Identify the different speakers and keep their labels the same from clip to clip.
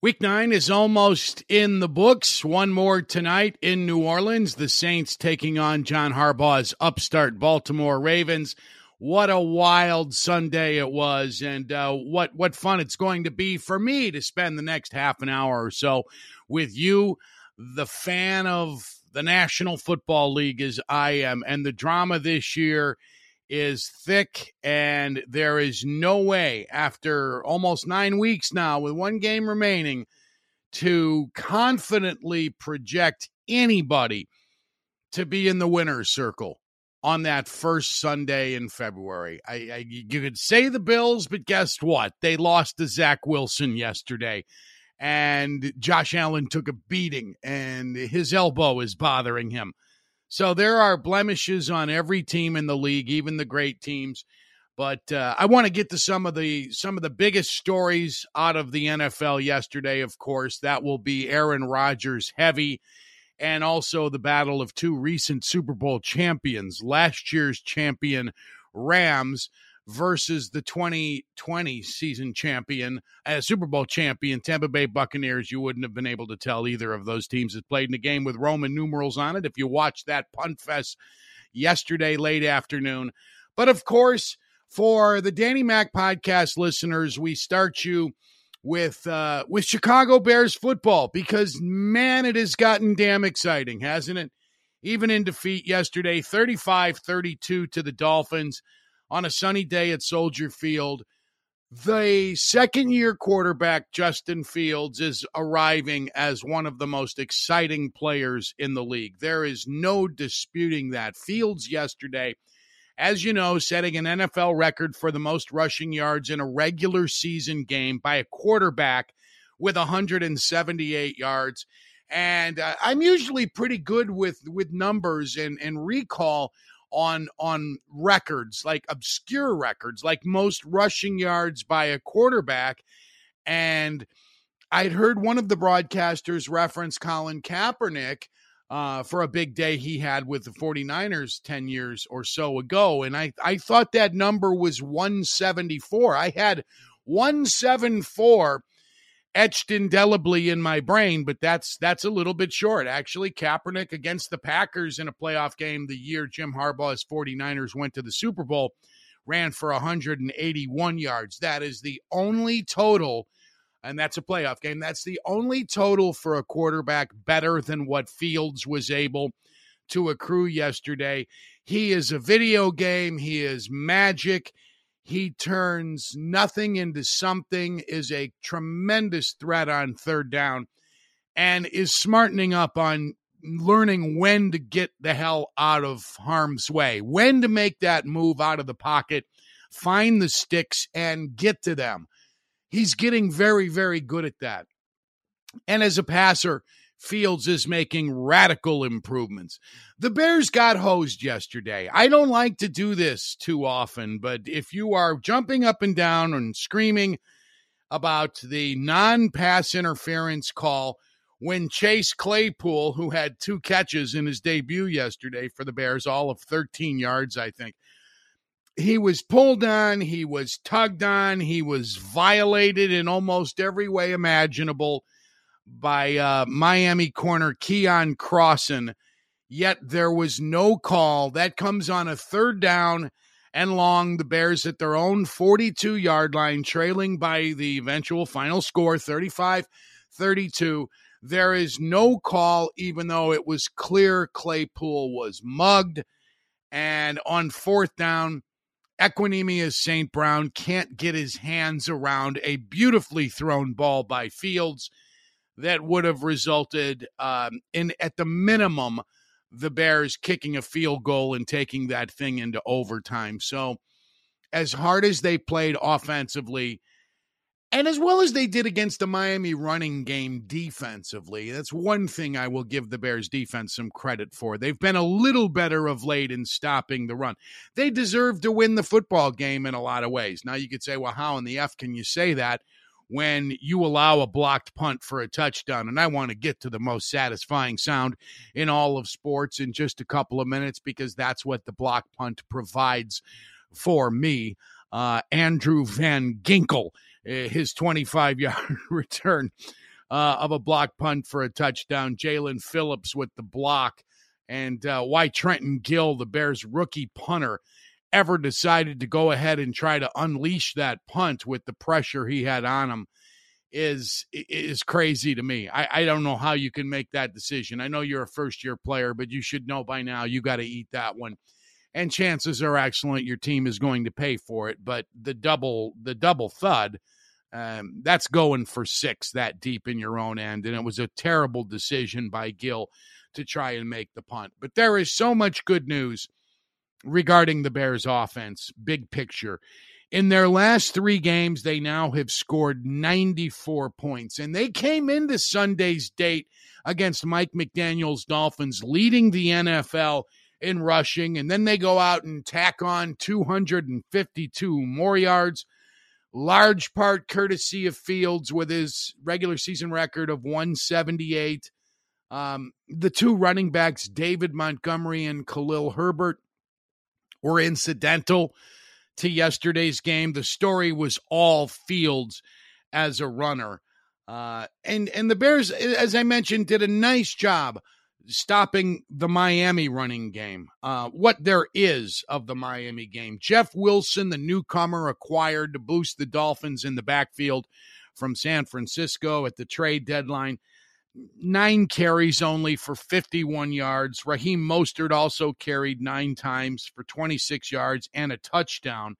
Speaker 1: Week nine is almost in the books. One more tonight in New Orleans. The Saints taking on John Harbaugh's upstart Baltimore Ravens. What a wild Sunday it was, and uh, what what fun it's going to be for me to spend the next half an hour or so with you, the fan of the National Football League as I am, and the drama this year is thick, and there is no way after almost nine weeks now, with one game remaining, to confidently project anybody to be in the winner's circle on that first Sunday in February. I, I, you could say the Bills, but guess what? They lost to Zach Wilson yesterday, and Josh Allen took a beating, and his elbow is bothering him. So there are blemishes on every team in the league, even the great teams. But uh, I want to get to some of the some of the biggest stories out of the NFL yesterday. Of course, that will be Aaron Rodgers heavy, and also the battle of two recent Super Bowl champions, last year's champion Rams versus the 2020 season champion, uh, Super Bowl champion, Tampa Bay Buccaneers. You wouldn't have been able to tell either of those teams has played in a game with Roman numerals on it if you watched that punt fest yesterday late afternoon. But of course, for the Danny Mac podcast listeners, we start you with uh, with Chicago Bears football because man, it has gotten damn exciting, hasn't it? Even in defeat yesterday, 35-32 to the Dolphins on a sunny day at Soldier Field. The second year quarterback, Justin Fields, is arriving as one of the most exciting players in the league. There is no disputing that. Fields yesterday, as you know, setting an NFL record for the most rushing yards in a regular season game by a quarterback with 178 yards. And uh, I'm usually pretty good with with numbers and and recall on on records like obscure records like most rushing yards by a quarterback and I'd heard one of the broadcasters reference Colin Kaepernick uh, for a big day he had with the 49ers 10 years or so ago. And I, I thought that number was 174. I had 174 etched indelibly in my brain, but that's that's a little bit short. Actually, Kaepernick against the Packers in a playoff game the year Jim Harbaugh's 49ers went to the Super Bowl ran for 181 yards. That is the only total and that's a playoff game. That's the only total for a quarterback better than what Fields was able to accrue yesterday. He is a video game, he is magic. He turns nothing into something, is a tremendous threat on third down, and is smartening up on learning when to get the hell out of harm's way, when to make that move out of the pocket, find the sticks, and get to them. He's getting very, very good at that. And as a passer, Fields is making radical improvements. The Bears got hosed yesterday. I don't like to do this too often, but if you are jumping up and down and screaming about the non pass interference call when Chase Claypool, who had two catches in his debut yesterday for the Bears, all of 13 yards, I think, he was pulled on, he was tugged on, he was violated in almost every way imaginable by uh, Miami corner Keion Crossen. Yet there was no call. That comes on a third down and long. The Bears at their own 42 yard line, trailing by the eventual final score 35 32. There is no call, even though it was clear Claypool was mugged. And on fourth down, Equanimeous St. Brown can't get his hands around a beautifully thrown ball by Fields that would have resulted um, in, at the minimum, the Bears kicking a field goal and taking that thing into overtime. So, as hard as they played offensively, and as well as they did against the Miami running game defensively, that's one thing I will give the Bears defense some credit for. They've been a little better of late in stopping the run. They deserve to win the football game in a lot of ways. Now you could say, well, how in the F can you say that when you allow a blocked punt for a touchdown? And I want to get to the most satisfying sound in all of sports in just a couple of minutes because that's what the block punt provides for me. Uh, Andrew Van Ginkel Eh, his 25 yard return uh, of a block punt for a touchdown. Jaelan Phillips with the block. And uh, why Trenton Gill, the Bears rookie punter, ever decided to go ahead and try to unleash that punt with the pressure he had on him is is crazy to me. I, I don't know how you can make that decision. I know you're a first year player, but you should know by now you got to eat that one. And chances are excellent your team is going to pay for it. But the double the double thud um, that's going for six that deep in your own end. And it was a terrible decision by Gill to try and make the punt. But there is so much good news regarding the Bears offense, big picture. In their last three games, they now have scored 94 points. And they came into Sunday's date against Mike McDaniel's Dolphins, leading the NFL in rushing. And then they go out and tack on 252 more yards large part courtesy of Fields with his regular season record of 178. Um, the two running backs, David Montgomery and Khalil Herbert, were incidental to yesterday's game. The story was all Fields as a runner. Uh, and and the Bears, as I mentioned, did a nice job stopping the Miami running game. Uh, what there is of the Miami game. Jeff Wilson, the newcomer acquired to boost the Dolphins in the backfield from San Francisco at the trade deadline. Nine carries only for 51 yards. Raheem Mostert also carried nine times for 26 yards and a touchdown.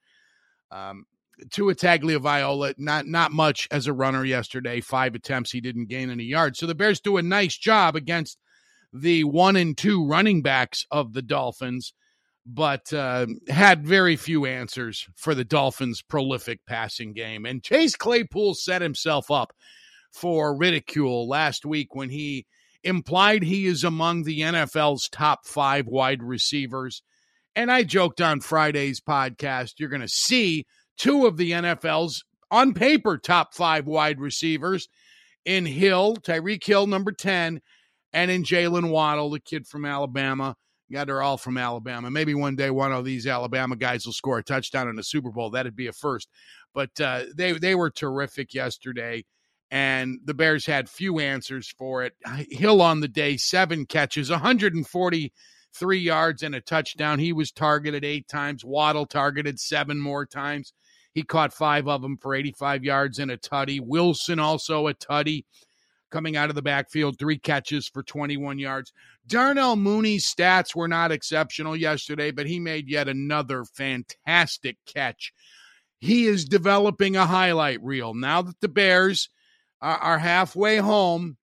Speaker 1: Um, Tua Tagovailoa, not not much as a runner yesterday. Five attempts, he didn't gain any yards. So the Bears do a nice job against the one and two running backs of the Dolphins, but uh, had very few answers for the Dolphins' prolific passing game. And Chase Claypool set himself up for ridicule last week when he implied he is among the NFL's top five wide receivers. And I joked on Friday's podcast, you're going to see two of the NFL's on paper top five wide receivers in Hill, Tyreek Hill, number 10, and in Jaylen Waddle, the kid from Alabama. Yeah, they're all from Alabama. Maybe one day one of these Alabama guys will score a touchdown in the Super Bowl. That'd be a first. But uh, they they were terrific yesterday, and the Bears had few answers for it. Hill on the day, seven catches, 143 yards and a touchdown. He was targeted eight times. Waddle targeted seven more times. He caught five of them for 85 yards and a tutty. Wilson also a tutty coming out of the backfield, three catches for 21 yards. Darnell Mooney's stats were not exceptional yesterday, but he made yet another fantastic catch. He is developing a highlight reel. Now that the Bears are, are halfway home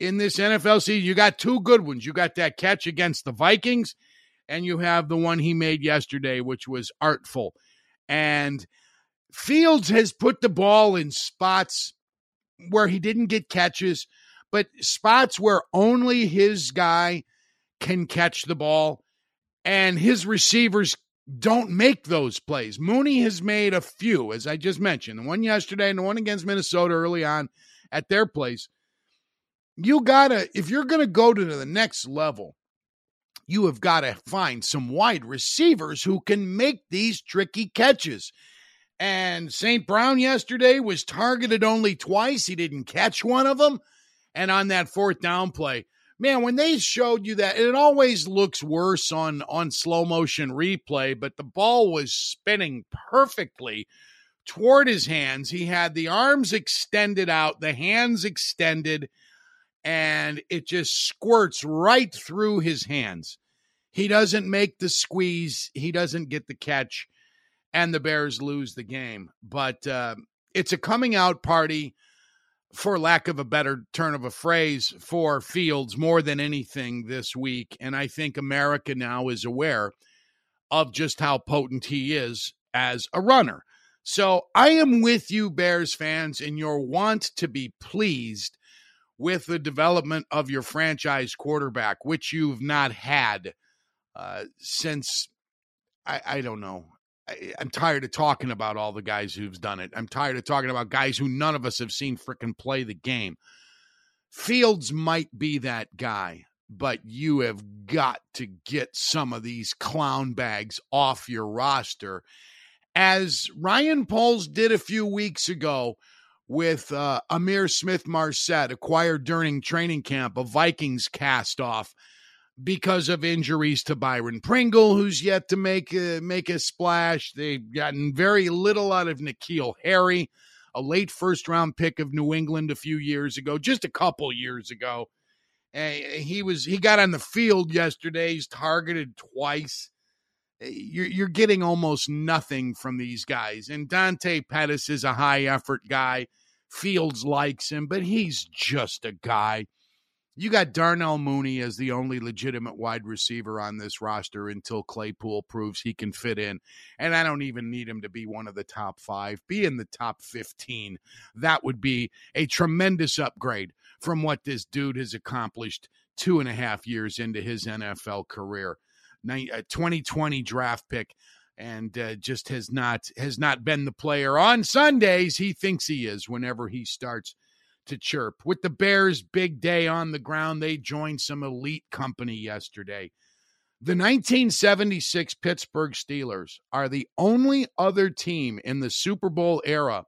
Speaker 1: in this NFL season, you got two good ones. You got that catch against the Vikings, and you have the one he made yesterday, which was artful. And Fields has put the ball in spots where he didn't get catches, but spots where only his guy can catch the ball and his receivers don't make those plays. Mooney has made a few, as I just mentioned, the one yesterday and the one against Minnesota early on at their place. You gotta, if you're gonna go to the next level, you have got to find some wide receivers who can make these tricky catches. And St. Brown yesterday was targeted only twice. He didn't catch one of them. And on that fourth down play, man, when they showed you that, it always looks worse on on slow motion replay, but the ball was spinning perfectly toward his hands. He had the arms extended out, the hands extended, and it just squirts right through his hands. He doesn't make the squeeze, he doesn't get the catch, and the Bears lose the game. But uh, it's a coming out party, for lack of a better turn of a phrase, for Fields more than anything this week. And I think America now is aware of just how potent he is as a runner. So I am with you, Bears fans, in your want to be pleased with the development of your franchise quarterback, which you've not had uh, since I, I don't know. I, am tired of talking about all the guys who've done it. I'm tired of talking about guys who none of us have seen fricking play the game. Fields might be that guy, but you have got to get some of these clown bags off your roster as Ryan Poles did a few weeks ago with uh, Ihmir Smith Marsette, acquired during training camp, a Vikings cast off because of injuries to Byron Pringle, who's yet to make a, make a splash. They've gotten very little out of N'Keal Harry, a late first round pick of New England a few years ago, just a couple years ago. Uh, he was he got on the field yesterday. He's targeted twice. Eh, you're, you're getting almost nothing from these guys. And Dante Pettis is a high effort guy. Fields likes him, but he's just a guy. You got Darnell Mooney as the only legitimate wide receiver on this roster until Claypool proves he can fit in. And I don't even need him to be one of the top five, be in the top 15. That would be a tremendous upgrade from what this dude has accomplished two and a half years into his NFL career. 2020 uh, draft pick and uh, just has not has not been the player on Sundays he thinks he is whenever he starts to chirp. With the Bears big day on the ground, they joined some elite company yesterday. The 1976 Pittsburgh Steelers are the only other team in the Super Bowl era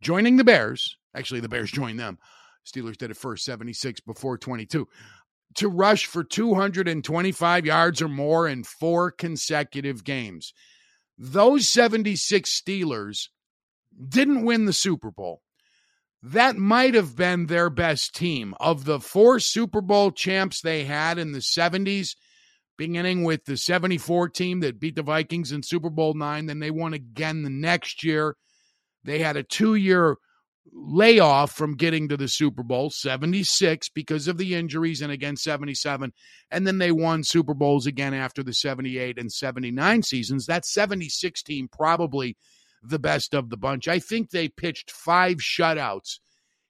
Speaker 1: joining the Bears. Actually, the Bears joined them. Steelers did it first, 76 before 22 to rush for 225 yards or more in four consecutive games. Those 76 Steelers didn't win the Super Bowl. That might have been their best team. Of the four Super Bowl champs they had in the 70s, beginning with the 74 team that beat the Vikings in Super Bowl nine, then they won again the next year. They had a two year layoff from getting to the Super Bowl, 76 because of the injuries and again 77 and then they won Super Bowls again after the 78 and 79 seasons. That 76 team probably the best of the bunch. I think they pitched 5 shutouts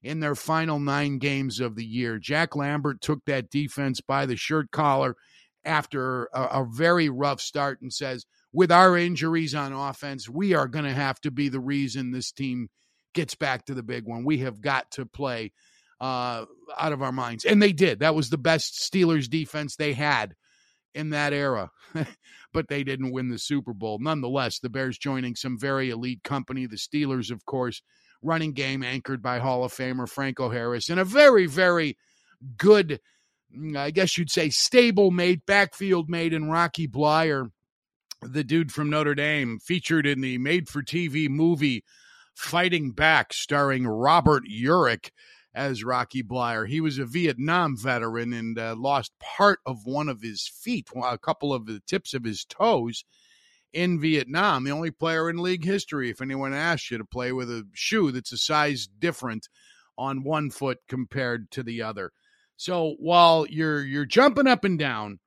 Speaker 1: in their final 9 games of the year. Jack Lambert took that defense by the shirt collar after a, a very rough start and says, "With our injuries on offense, we are going to have to be the reason this team gets back to the big one. We have got to play uh, out of our minds. And they did. That was the best Steelers defense they had in that era. but they didn't win the Super Bowl. Nonetheless, the Bears joining some very elite company. The Steelers, of course, running game anchored by Hall of Famer Franco Harris and a very, very good, mm, I guess you'd say, stable mate, backfield mate in Rocky Bleier, the dude from Notre Dame, featured in the made for TV movie Fighting Back, starring Robert Urich as Rocky Bleier. He was a Vietnam veteran and uh, lost part of one of his feet, a couple of the tips of his toes in Vietnam. The only player in league history, if anyone asks you to play with a shoe that's a size different on one foot compared to the other. So while you're you're jumping up and down,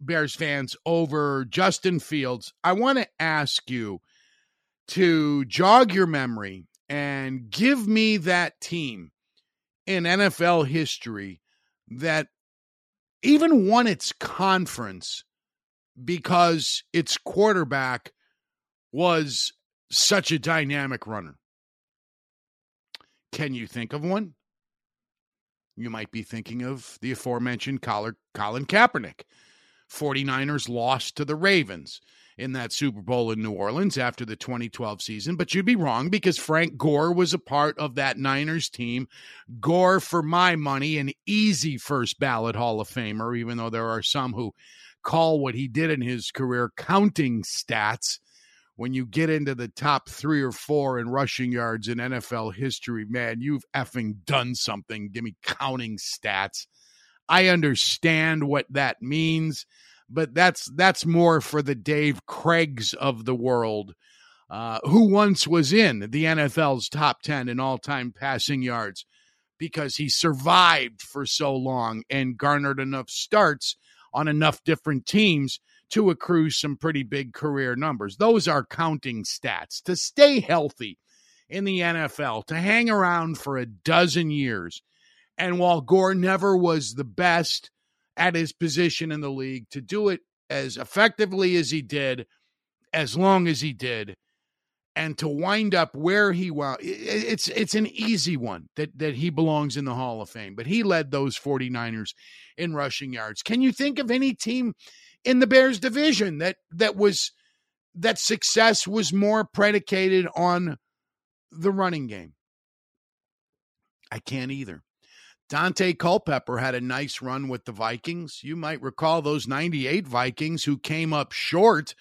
Speaker 1: Bears fans, over Justin Fields, I want to ask you to jog your memory and give me that team in NFL history that even won its conference because its quarterback was such a dynamic runner. Can you think of one? You might be thinking of the aforementioned Colin Kaepernick. 49ers lost to the Ravens in that Super Bowl in New Orleans after the 2012 season, but you'd be wrong because Frank Gore was a part of that Niners team. Gore, for my money, an easy first ballot Hall of Famer, even though there are some who call what he did in his career counting stats when you get into the top three or four in rushing yards in NFL history, man, you've effing done something. Give me counting stats. I understand what that means, but that's that's more for the Dave Kriegs of the world, uh, who once was in the NFL's top ten in all-time passing yards because he survived for so long and garnered enough starts on enough different teams to accrue some pretty big career numbers. Those are counting stats. To stay healthy in the NFL, to hang around for a dozen years, and while Gore never was the best at his position in the league, to do it as effectively as he did, as long as he did, and to wind up where he was it's it's an easy one that that he belongs in the Hall of Fame but he led those 49ers in rushing yards. Can you think of any team in the Bears division that that was that success was more predicated on the running game? I can't either Daunte Culpepper had a nice run with the Vikings. You might recall those 98 Vikings who came up short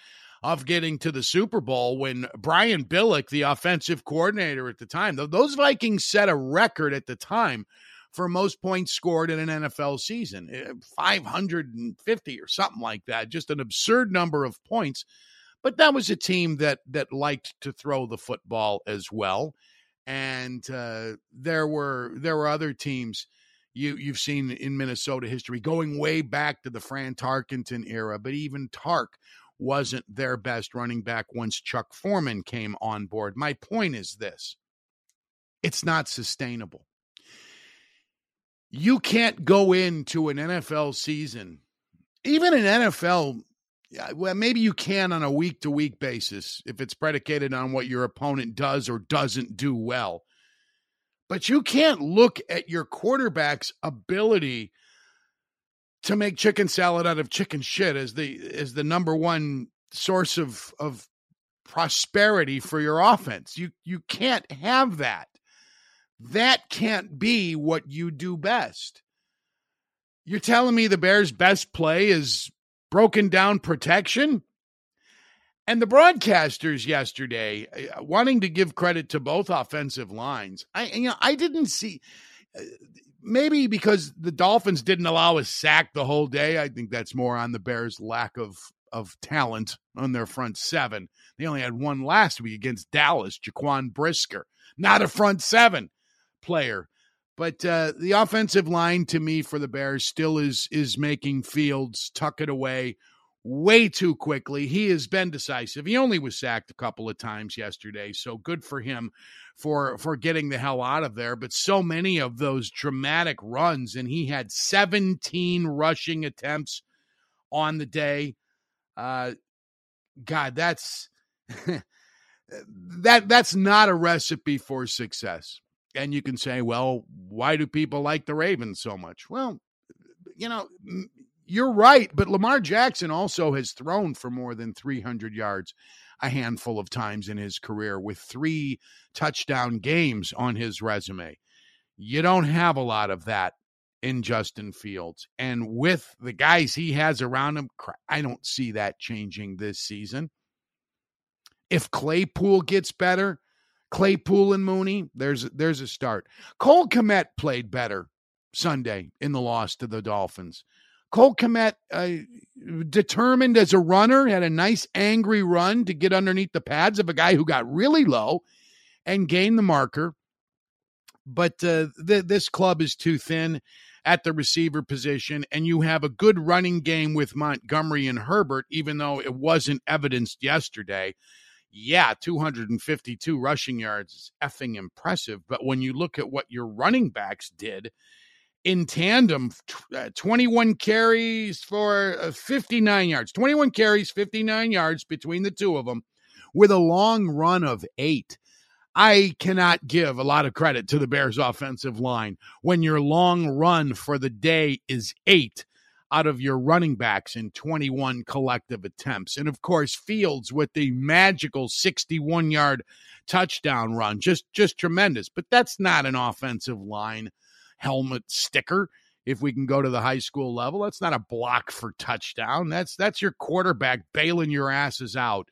Speaker 1: of getting to the Super Bowl when Brian Billick, the offensive coordinator at the time, those Vikings set a record at the time for most points scored in an NFL season eh, 550 or something like that. Just an absurd number of points. But that was a team that that liked to throw the football as well. And uh, there were there were other teams you you've seen in Minnesota history going way back to the Fran Tarkenton era, but even Tark wasn't their best running back once Chuck Foreman came on board. My point is this it's not sustainable. You can't go into an NFL season, even an NFL, well, maybe you can on a week to week basis if it's predicated on what your opponent does or doesn't do well. But you can't look at your quarterback's ability to make chicken salad out of chicken shit as the as the number one source of of prosperity for your offense. You you can't have that. That can't be what you do best. You're telling me the Bears' best play is broken down protection? And the broadcasters yesterday, uh, wanting to give credit to both offensive lines, I you know I didn't see uh, maybe because the Dolphins didn't allow a sack the whole day. I think that's more on the Bears' lack of of talent on their front seven. They only had one last week against Dallas, Jaquan Brisker, not a front seven player. But uh, the offensive line to me for the Bears still is is making Fields tuck it away way too quickly. He has been decisive. He only was sacked a couple of times yesterday, so good for him for for getting the hell out of there. But so many of those dramatic runs, and he had 17 rushing attempts on the day. Uh, God, that's that that's not a recipe for success. And you can say, well, why do people like the Ravens so much? Well, you know, you're right, but Lamar Jackson also has thrown for more than 300 yards a handful of times in his career with three touchdown games on his resume. You don't have a lot of that in Justin Fields. And with the guys he has around him, I don't see that changing this season. If Claypool gets better, Claypool and Mooney, there's there's a start. Cole Kmet played better Sunday in the loss to the Dolphins. Cole Kmet, uh, determined as a runner, had a nice angry run to get underneath the pads of a guy who got really low and gained the marker. But uh, th- this club is too thin at the receiver position, and you have a good running game with Montgomery and Herbert, even though it wasn't evidenced yesterday. Yeah, 252 rushing yards is effing impressive. But when you look at what your running backs did, in tandem, uh, 21 carries for uh, 59 yards. 21 carries, 59 yards between the two of them with a long run of eight. I cannot give a lot of credit to the Bears offensive line when your long run for the day is eight out of your running backs in 21 collective attempts. And of course, Fields with the magical 61 yard touchdown run. Just just tremendous. But that's not an offensive line helmet sticker if we can go to the high school level. That's not a block for touchdown. That's that's your quarterback bailing your asses out.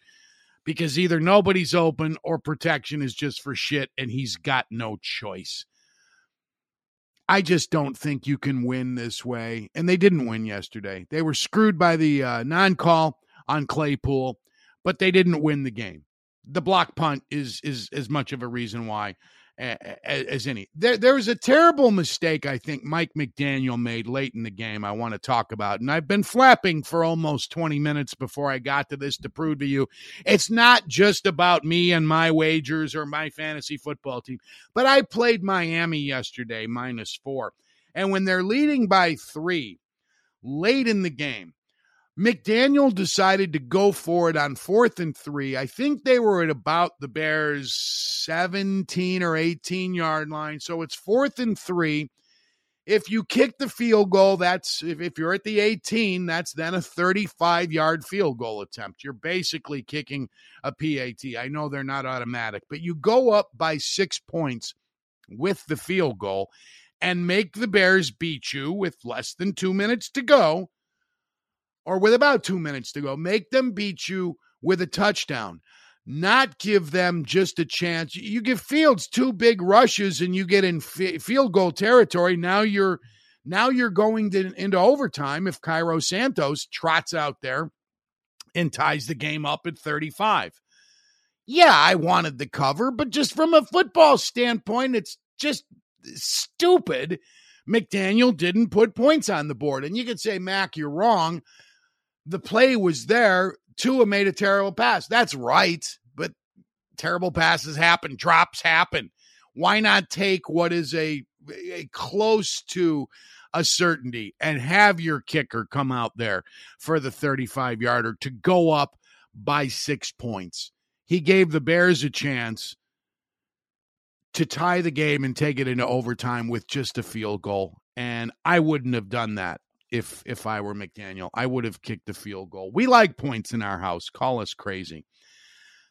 Speaker 1: because either nobody's open or protection is just for shit and he's got no choice. I just don't think you can win this way. And they didn't win yesterday. They were screwed by the uh, non call on Claypool, but they didn't win the game. The block punt is is as much of a reason why as any. There, there was a terrible mistake I think Mike McDaniel made late in the game. I want to talk about, and I've been flapping for almost twenty minutes before I got to this to prove to you it's not just about me and my wagers or my fantasy football team. But I played Miami yesterday minus four, and when they're leading by three late in the game, McDaniel decided to go for it on fourth and three. I think they were at about the Bears' 17 or 18 yard line. So it's fourth and three. If you kick the field goal, that's if, if you're at the 18, that's then a 35 yard field goal attempt. You're basically kicking a PAT. I know they're not automatic, but you go up by six points with the field goal and make the Bears beat you with less than two minutes to go or with about two minutes to go. Make them beat you with a touchdown, not give them just a chance. You give Fields two big rushes and you get in field goal territory. Now you're now you're going to, into overtime if Cairo Santos trots out there and ties the game up at 35. Yeah, I wanted the cover, but just from a football standpoint, it's just stupid. McDaniel didn't put points on the board. And you could say, Mac, you're wrong the play was there. Tua made a terrible pass. That's right, but terrible passes happen, drops happen. Why not take what is a, a close to a certainty and have your kicker come out there for the 35 yarder to go up by six points? He gave the Bears a chance to tie the game and take it into overtime with just a field goal. And I wouldn't have done that if if I were McDaniel. I would have kicked the field goal. We like points in our house. Call us crazy.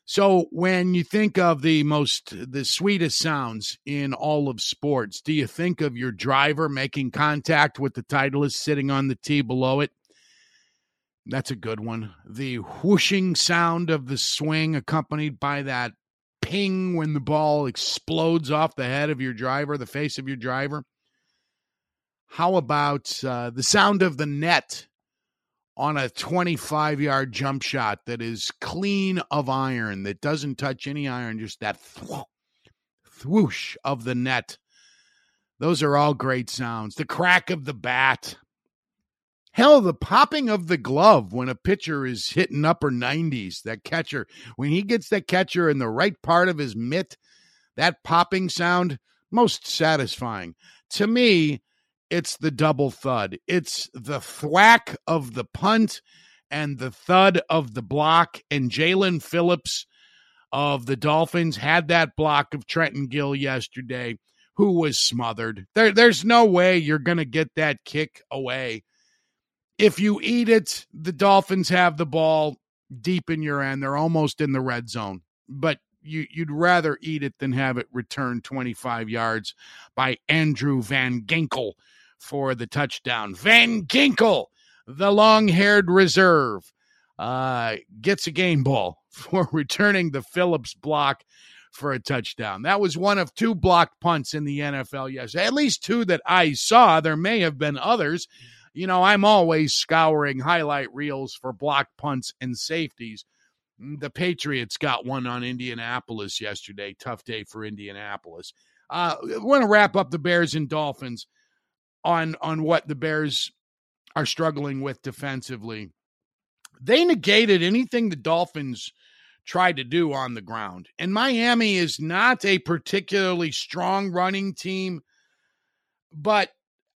Speaker 1: So when you think of the most the sweetest sounds in all of sports, do you think of your driver making contact with the titleist sitting on the tee below it? That's a good one. The whooshing sound of the swing accompanied by that ping when the ball explodes off the head of your driver, the face of your driver. How about uh, the sound of the net on a 25 yard jump shot that is clean of iron, that doesn't touch any iron, just that thwoosh of the net? Those are all great sounds. The crack of the bat. Hell, the popping of the glove when a pitcher is hitting upper 90s. That catcher, when he gets that catcher in the right part of his mitt, that popping sound, most satisfying. To me, it's the double thud. It's the thwack of the punt and the thud of the block. And Jaelan Phillips of the Dolphins had that block of Trenton Gill yesterday, who was smothered. There, there's no way you're going to get that kick away. If you eat it, the Dolphins have the ball deep in your end. They're almost in the red zone. But you, would rather eat it than have it returned 25 yards by Andrew Van Ginkel for the touchdown. Van Ginkel, the long haired reserve, uh, gets a game ball for returning the Phillips block for a touchdown. That was one of two blocked punts in the NFL yesterday, at least two that I saw. There may have been others. You know, I'm always scouring highlight reels for block punts and safeties. The Patriots got one on Indianapolis yesterday. Tough day for Indianapolis. Uh, I want to wrap up the Bears and Dolphins on on what the Bears are struggling with defensively. They negated anything the Dolphins tried to do on the ground. And Miami is not a particularly strong running team, but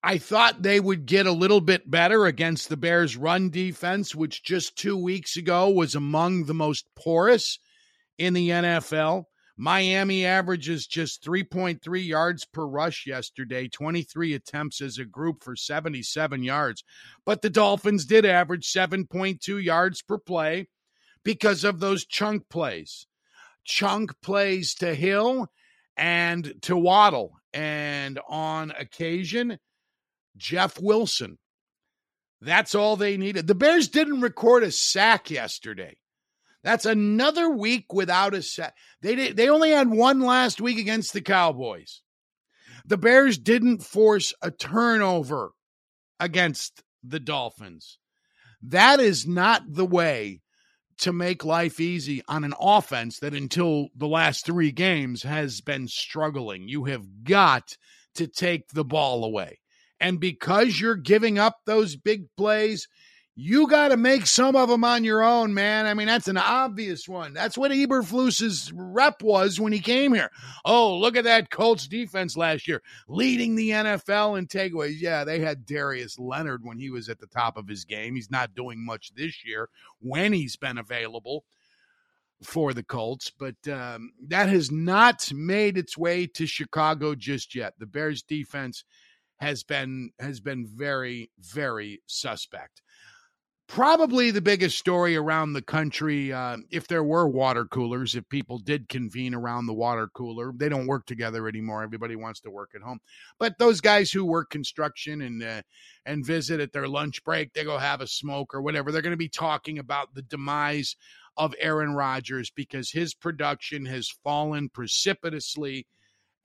Speaker 1: I thought they would get a little bit better against the Bears' run defense, which just two weeks ago was among the most porous in the NFL. Miami averages just 3.3 yards per rush yesterday, 23 attempts as a group for 77 yards. But the Dolphins did average 7.2 yards per play because of those chunk plays. Chunk plays to Hill and to Waddle. And on occasion, Jeff Wilson. That's all they needed. The Bears didn't record a sack yesterday. That's another week without a set. They did, they only had one last week against the Cowboys. The Bears didn't force a turnover against the Dolphins. That is not the way to make life easy on an offense that until the last 3 games has been struggling. You have got to take the ball away. And because you're giving up those big plays, you got to make some of them on your own, man. I mean, that's an obvious one. That's what Eberflus's rep was when he came here. Oh, look at that Colts defense last year, leading the NFL in takeaways. Yeah, they had Darius Leonard when he was at the top of his game. He's not doing much this year when he's been available for the Colts, but um, that has not made its way to Chicago just yet. The Bears defense has been has been very very suspect probably the biggest story around the country uh, if there were water coolers if people did convene around the water cooler they don't work together anymore everybody wants to work at home. But those guys who work construction and uh, and visit at their lunch break they go have a smoke or whatever they're going to be talking about the demise of Aaron Rodgers because his production has fallen precipitously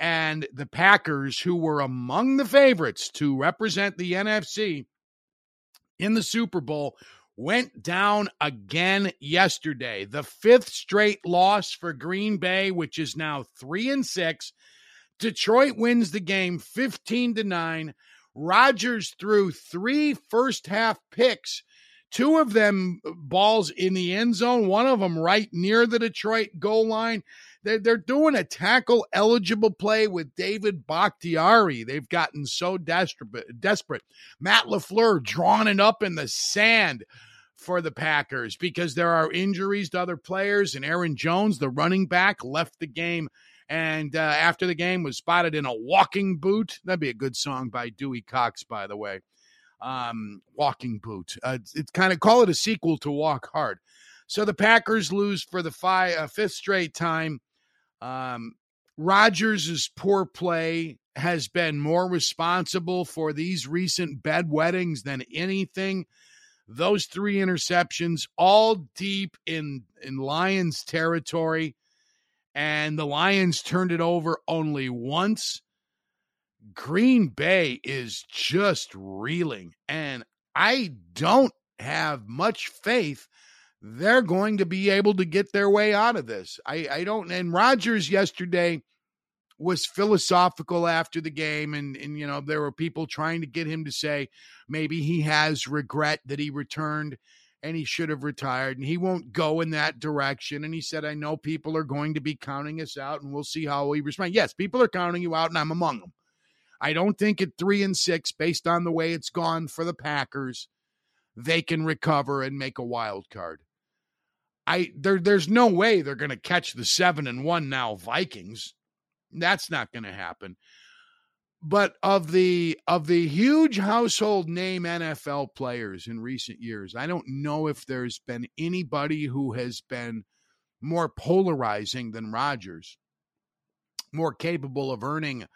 Speaker 1: and the Packers who were among the favorites to represent the NFC in the Super Bowl went down again yesterday. The fifth straight loss for Green Bay, which is now three and six. Detroit wins the game 15 to 9. Rodgers threw three first half picks, two of them balls in the end zone, one of them right near the Detroit goal line. They're, they're doing a tackle eligible play with David Bakhtiari. They've gotten so desperate. desperate. Matt LaFleur drawn it up in the sand for the Packers because there are injuries to other players. And Aaron Jones, the running back, left the game and uh, after the game was spotted in a walking boot. That'd be a good song by Dewey Cox, by the way. Um, walking boot. Uh, it's, it's kind of call it a sequel to Walk Hard. So the Packers lose for the five, uh, fifth straight time. Um, Rodgers' poor play has been more responsible for these recent bedwettings than anything those three interceptions all deep in in Lions territory and the Lions turned it over only once. Green Bay is just reeling and I don't have much faith they're going to be able to get their way out of this. I, I don't and Rodgers yesterday was philosophical after the game and and you know there were people trying to get him to say maybe he has regret that he returned and he should have retired and he won't go in that direction and he said I know people are going to be counting us out and we'll see how we respond. Yes, people are counting you out and I'm among them. I don't think at 3 and 6 based on the way it's gone for the Packers they can recover and make a wild card. I there there's no way they're going to catch the 7 and 1 now Vikings. That's not going to happen. But of the of the huge household name NFL players in recent years, I don't know if there's been anybody who has been more polarizing than Rodgers, more capable of earning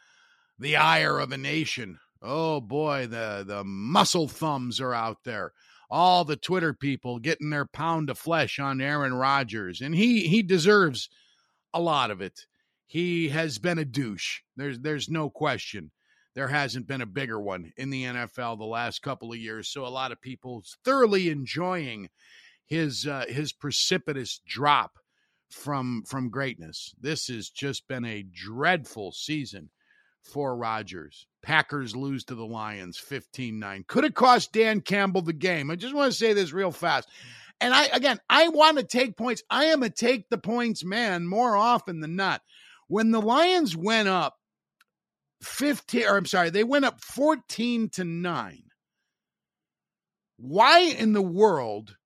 Speaker 1: the ire of a nation. Oh boy, the the muscle thumbs are out there. All the Twitter people getting their pound of flesh on Aaron Rodgers, and he he deserves a lot of it he has been a douche. There's there's no question. There hasn't been a bigger one in the NFL the last couple of years. So a lot of people thoroughly enjoying his uh, his precipitous drop from from greatness. This has just been a dreadful season for Rodgers. Packers lose to the Lions 15-9. Could have cost Dan Campbell the game. I just want to say this real fast. And I again, I want to take points. I am a take the points man more often than not. When the Lions went up 15, or I'm sorry, they went up 14 to 9. Why in the world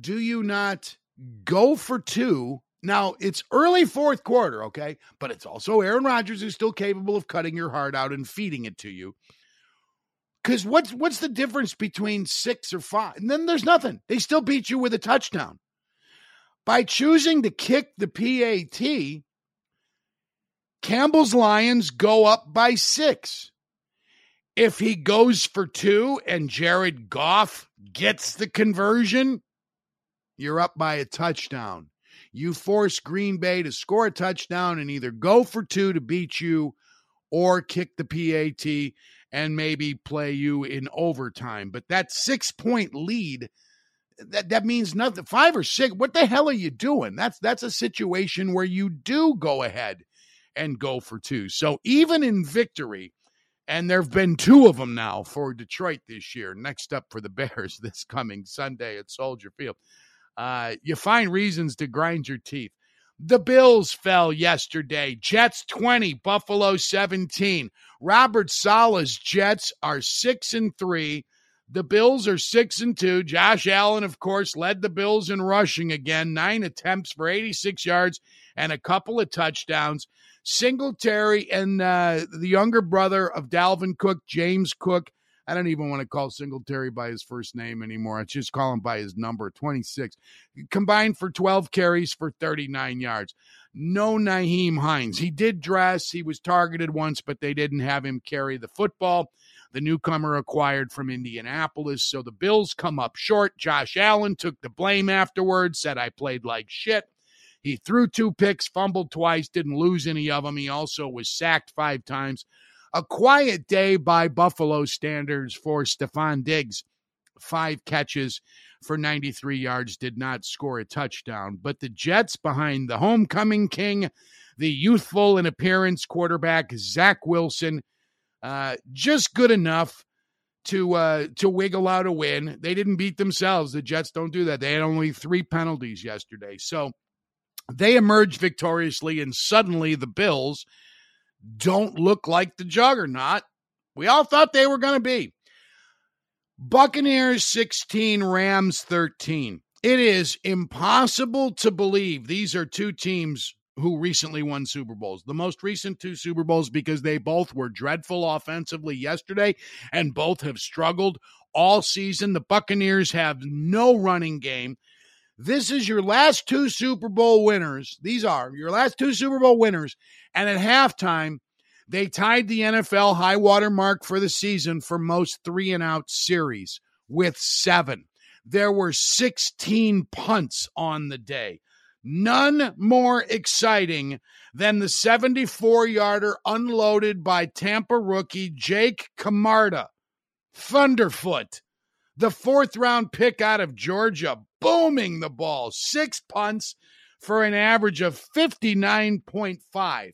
Speaker 1: do you not go for two? Now, it's early fourth quarter, okay? But it's also Aaron Rodgers who's still capable of cutting your heart out and feeding it to you. Because what's what's the difference between six or five? And then there's nothing. They still beat you with a touchdown. By choosing to kick the PAT, Campbell's Lions go up by six. If he goes for two and Jared Goff gets the conversion, You're up by a touchdown. You force Green Bay to score a touchdown and either go for two to beat you or kick the PAT and maybe play you in overtime. But that six point lead, that, that means nothing. Five or six, what the hell are you doing? That's that's a situation where you do go ahead and go for two. So even in victory, and there have been two of them now for Detroit this year. Next up for the Bears this coming Sunday at Soldier Field. Uh, you find reasons to grind your teeth. The Bills fell yesterday. Jets 20, Buffalo 17. Robert Saleh's Jets are 6 and 3. The Bills are 6 and 2. Josh Allen of course led the Bills in rushing again, 9 attempts for 86 yards and a couple of touchdowns. Singletary and uh, the younger brother of Dalvin Cook, James Cook, I don't even want to call Singletary by his first name anymore. I just call him by his number, 26. Combined for 12 carries for 39 yards. No Nyheim Hines. He did dress. He was targeted once, but they didn't have him carry the football. The newcomer acquired from Indianapolis. So the Bills come up short. Josh Allen took the blame afterwards, said, I played like shit. He threw two picks, fumbled twice, didn't lose any of them. He also was sacked five times. A quiet day by Buffalo standards for Stefon Diggs. Five catches for 93 yards, did not score a touchdown. But the Jets behind the homecoming king, the youthful in appearance quarterback, Zach Wilson, uh, just good enough to uh, to wiggle out a win. They didn't beat themselves. The Jets don't do that. They had only three penalties yesterday. So they emerged victoriously, and suddenly the Bills – don't look like the juggernaut we all thought they were going to be. Buccaneers 16, Rams 13. It is impossible to believe these are two teams who recently won Super Bowls. The most recent two Super Bowls because they both were dreadful offensively yesterday and both have struggled all season. The Buccaneers have no running game. This is your last two Super Bowl winners. These are your last two Super Bowl winners. And at halftime, they tied the NFL high water mark for the season for most three and out series with seven. There were 16 punts on the day. None more exciting than the 74 yarder unloaded by Tampa rookie Jake Camarda. Thunderfoot, the fourth round pick out of Georgia, booming the ball. Six punts for an average of 59.5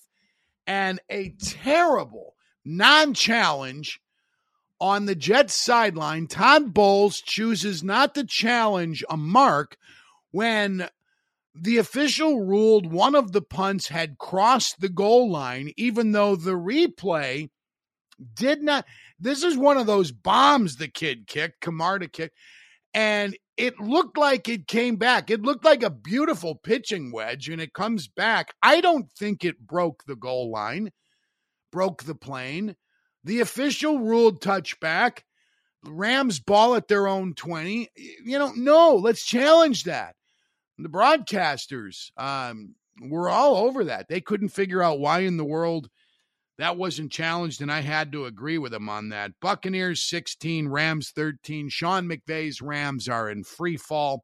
Speaker 1: and a terrible non challenge on the Jets sideline. Todd Bowles chooses not to challenge a mark when the official ruled one of the punts had crossed the goal line, even though the replay did not. This is one of those bombs the kid kicked, Camarda kicked and it looked like it came back. It looked like a beautiful pitching wedge, and it comes back. I don't think it broke the goal line, broke the plane. The official ruled touchback. Rams ball at their own 20. You know, no, let's challenge that. The broadcasters um, were all over that. They couldn't figure out why in the world – that wasn't challenged, and I had to agree with him on that. Buccaneers 16, Rams 13. Sean McVay's Rams are in free fall,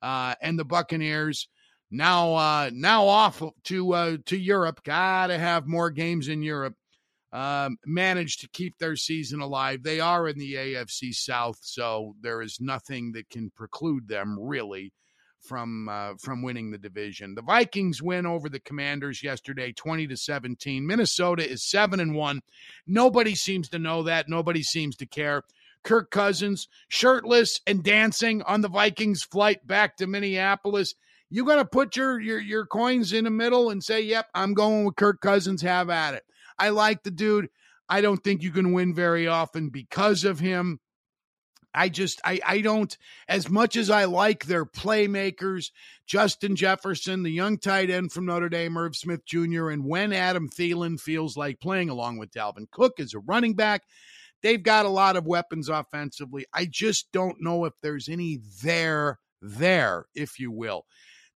Speaker 1: uh, and the Buccaneers now uh, now off to uh, to Europe. Got to have more games in Europe. Um, managed to keep their season alive. They are in the AFC South, so there is nothing that can preclude them really from uh, from winning the division. The Vikings win over the Commanders yesterday 20 to 17. Minnesota is 7 and 1. Nobody seems to know that. Nobody seems to care. Kirk Cousins shirtless and dancing on the Vikings flight back to Minneapolis. You going to put your, your your coins in the middle and say, "Yep, I'm going with Kirk Cousins. Have at it." I like the dude. I don't think you can win very often because of him. I just I I don't as much as I like their playmakers, Justin Jefferson, the young tight end from Notre Dame, Irv Smith Jr., and when Adam Thielen feels like playing along with Dalvin Cook as a running back, they've got a lot of weapons offensively. I just don't know if there's any there there, if you will.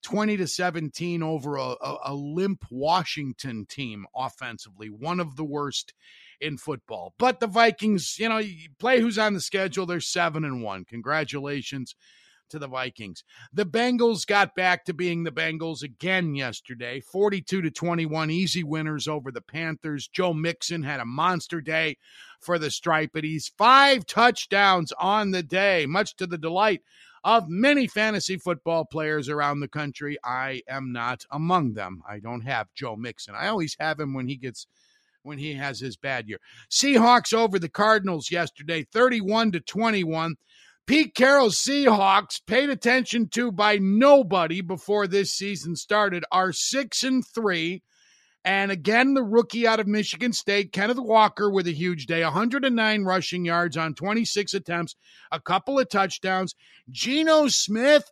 Speaker 1: 20 to 17 over a, a, a limp Washington team offensively, one of the worst in football. But the Vikings, you know, you play who's on the schedule. They're seven and one. Congratulations to the Vikings. The Bengals got back to being the Bengals again yesterday, 42 to 21 easy winners over the Panthers. Joe Mixon had a monster day for the Stripeties. Five touchdowns on the day, much to the delight of many fantasy football players around the country. I am not among them. I don't have Joe Mixon. I always have him when he gets when he has his bad year. Seahawks over the Cardinals yesterday, 31 to 21. Pete Carroll's Seahawks, paid attention to by nobody before this season started, are 6 and 3. And again, the rookie out of Michigan State, Kenneth Walker, with a huge day 109 rushing yards on 26 attempts, a couple of touchdowns. Geno Smith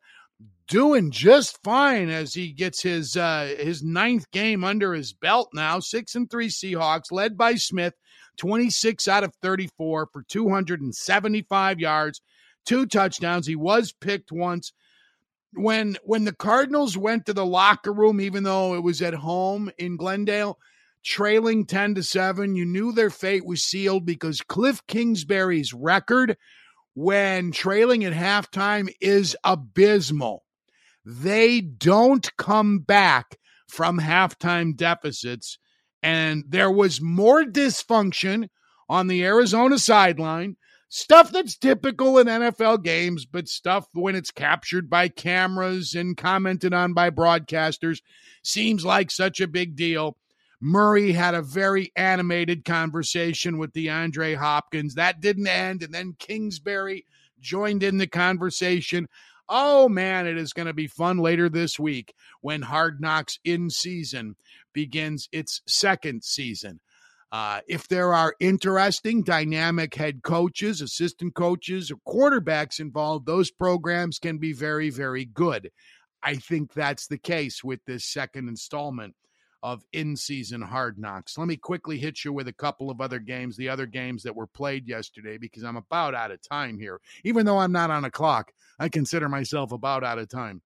Speaker 1: doing just fine as he gets his uh, his ninth game under his belt now. Six and three Seahawks, led by Smith, 26 out of 34 for 275 yards, two touchdowns. He was picked once when when the Cardinals went to the locker room, even though it was at home in Glendale, trailing 10 to 7, you knew their fate was sealed because Cliff Kingsbury's record when trailing at halftime is abysmal. They don't come back from halftime deficits. And there was more dysfunction on the Arizona sideline stuff that's typical in NFL games, but stuff when it's captured by cameras and commented on by broadcasters seems like such a big deal. Murray had a very animated conversation with DeAndre Hopkins. That didn't end. And then Kingsbury joined in the conversation. Oh man, it is going to be fun later this week when Hard Knocks in season begins its second season. Uh, if there are interesting, dynamic head coaches, assistant coaches, or quarterbacks involved, those programs can be very, very good. I think that's the case with this second installment of in season hard knocks. Let me quickly hit you with a couple of other games, the other games that were played yesterday, because I'm about out of time here. Even though I'm not on a clock, I consider myself about out of time.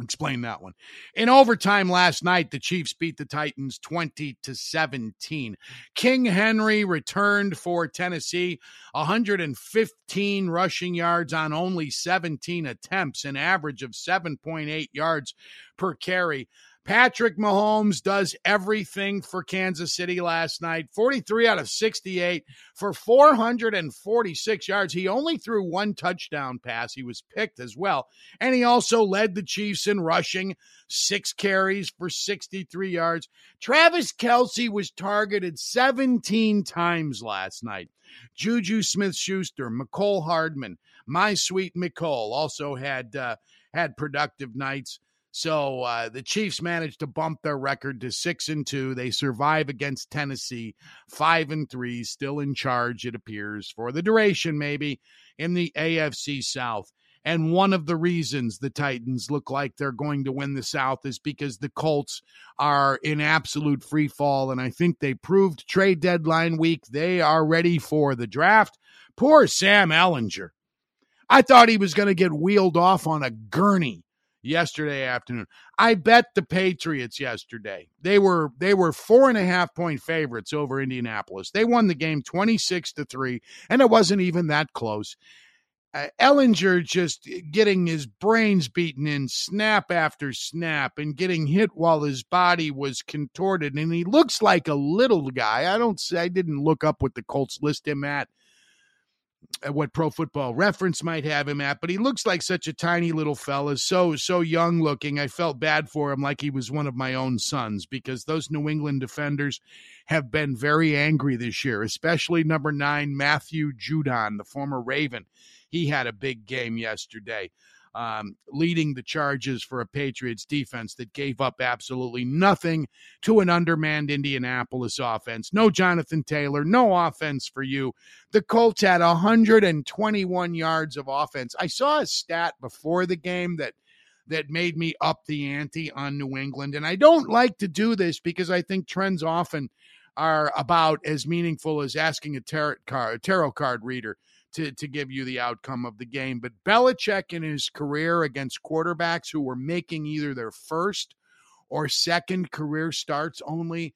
Speaker 1: Explain that one. In overtime last night, the Chiefs beat the Titans 20 to 17. King Henry returned for Tennessee, 115 rushing yards on only 17 attempts, an average of 7.8 yards per carry. Patrick Mahomes does everything for Kansas City last night 43 out of 68 for 446 yards. He only threw one touchdown pass. He was picked as well. And he also led the Chiefs in rushing, six carries for 63 yards. Travis Kelce was targeted 17 times last night. Juju Smith Schuster, Mecole Hardman, my sweet Mecole also had uh, had productive nights. So uh, the Chiefs managed to bump their record to six and two. They survive against Tennessee, five and three, still in charge, it appears, for the duration, maybe, in the AFC South. And one of the reasons the Titans look like they're going to win the South is because the Colts are in absolute free fall. And I think they proved trade deadline week they are ready for the draft. Poor Sam Ehlinger. I thought he was going to get wheeled off on a gurney yesterday afternoon. I bet the Patriots yesterday. They were they were four and a half point favorites over Indianapolis. They won the game 26 to 3, and it wasn't even that close. Uh, Ehlinger just getting his brains beaten in snap after snap and getting hit while his body was contorted. And he looks like a little guy. I don't say I didn't look up what the Colts list him at what Pro Football Reference might have him at, but he looks like such a tiny little fella, so so young looking. I felt bad for him, like he was one of my own sons, because those New England defenders have been very angry this year, especially number nine Matthew Judon, the former Raven. He had a big game yesterday um, leading the charges for a Patriots defense that gave up absolutely nothing to an undermanned Indianapolis offense. No Jonathan Taylor, no offense for you. The Colts had 121 yards of offense. I saw a stat before the game that that made me up the ante on New England. And I don't like to do this because I think trends often are about as meaningful as asking a tarot card, a tarot card reader to, to give you the outcome of the game. But Belichick in his career against quarterbacks who were making either their first or second career starts only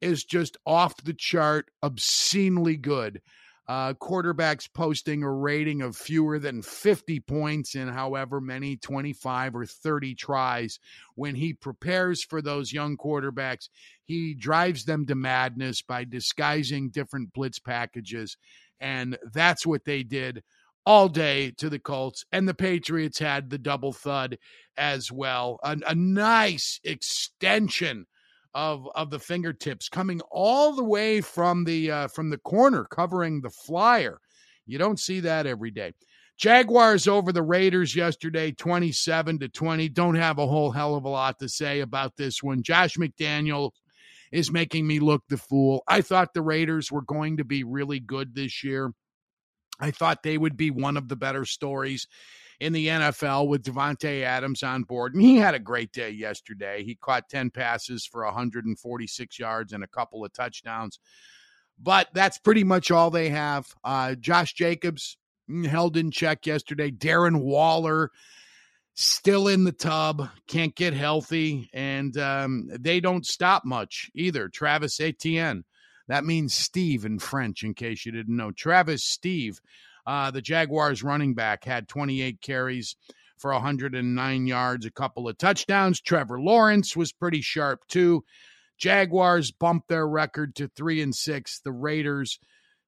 Speaker 1: is just off the chart, obscenely good. uh, quarterbacks posting a rating of fewer than 50 points in however many 25 or 30 tries. When he prepares for those young quarterbacks, he drives them to madness by disguising different blitz packages. And that's what they did all day to the Colts. And the Patriots had the double thud as well. A, nice extension of of the fingertips coming all the way from the uh, from the corner covering the flyer. You don't see that every day. Jaguars over the Raiders yesterday 27 to 20. Don't have a whole hell of a lot to say about this one. Josh McDaniel is making me look the fool. I thought the Raiders were going to be really good this year. I thought they would be one of the better stories in the NFL with Davante Adams on board. And he had a great day yesterday. He caught 10 passes for 146 yards and a couple of touchdowns. But that's pretty much all they have. Uh, Josh Jacobs mm, held in check yesterday. Darren Waller still in the tub, can't get healthy, and um, they don't stop much either. Travis Etienne, that means Steve in French, in case you didn't know. Travis Steve uh, the Jaguars running back had 28 carries for 109 yards, a couple of touchdowns. Trevor Lawrence was pretty sharp too. Jaguars bumped their record to 3 and 6. The Raiders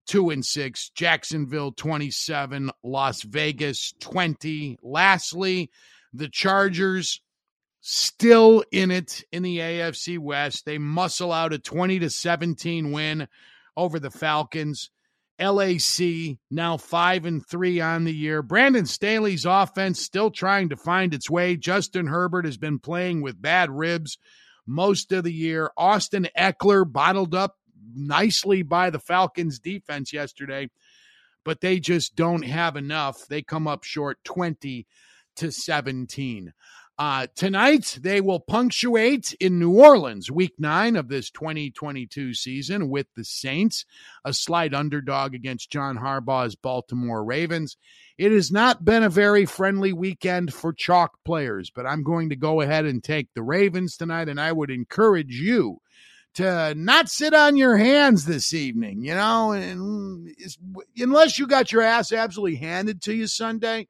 Speaker 1: 2 and 6. Jacksonville 27, Las Vegas 20. Lastly, the Chargers still in it in the AFC West. They muscle out a 20 to 17 win over the Falcons. LAC now five and three on the year. Brandon Staley's offense still trying to find its way. Justin Herbert has been playing with bad ribs most of the year. Austin Ekeler bottled up nicely by the Falcons defense yesterday, but they just don't have enough. They come up short 20 to 17. Uh, tonight, they will punctuate in New Orleans, week nine of this 2022 season, with the Saints, a slight underdog against John Harbaugh's Baltimore Ravens. It has not been a very friendly weekend for chalk players, but I'm going to go ahead and take the Ravens tonight, and I would encourage you to not sit on your hands this evening, you know, and unless you got your ass absolutely handed to you Sunday.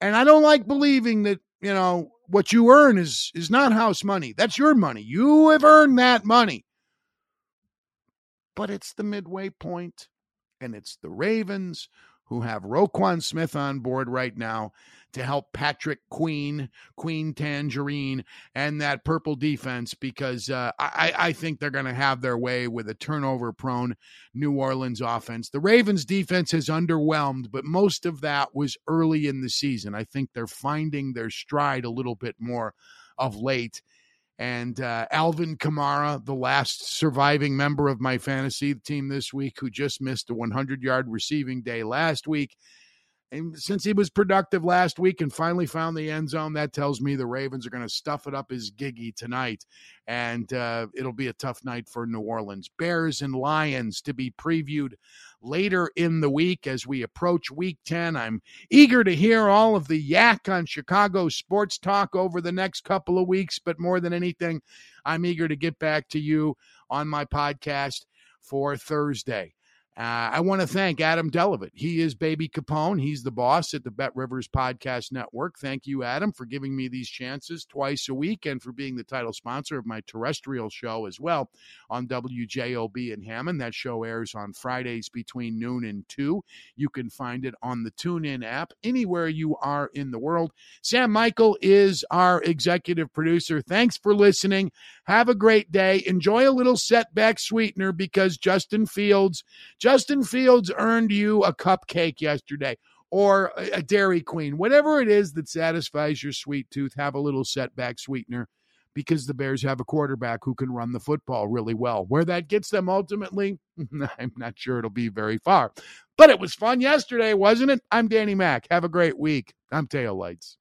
Speaker 1: And I don't like believing that you know what you earn is is not house money. That's your money. You have earned that money. But it's the midway point and it's the ravens who have Roquan Smith on board right now to help Patrick Queen, Queen Tangerine, and that purple defense because uh, I, I think they're going to have their way with a turnover prone New Orleans offense. The Ravens defense has underwhelmed, but most of that was early in the season. I think they're finding their stride a little bit more of late. And uh, Alvin Kamara, the last surviving member of my fantasy team this week, who just missed a 100 yard receiving day last week, and since he was productive last week and finally found the end zone, that tells me the Ravens are going to stuff it up his giggy tonight. And uh, it'll be a tough night for New Orleans. Bears and Lions to be previewed later in the week as we approach week 10. I'm eager to hear all of the yak on Chicago sports talk over the next couple of weeks. But more than anything, I'm eager to get back to you on my podcast for Thursday. Uh, I want to thank Adam Delevitt. He is Baby Capone. He's the boss at the Bet Rivers Podcast Network. Thank you, Adam, for giving me these chances twice a week and for being the title sponsor of my terrestrial show as well on WJOB in Hammond. That show airs on Fridays between noon and 2. You can find it on the TuneIn app anywhere you are in the world. Sam Michael is our executive producer. Thanks for listening. Have a great day. Enjoy a little setback sweetener because Justin Fields. Justin Fields earned you a cupcake yesterday or a Dairy Queen, whatever it is that satisfies your sweet tooth, have a little setback sweetener because the Bears have a quarterback who can run the football really well. Where that gets them ultimately, I'm not sure it'll be very far. But it was fun yesterday, wasn't it? I'm Danny Mack. Have a great week. I'm Tail Lights.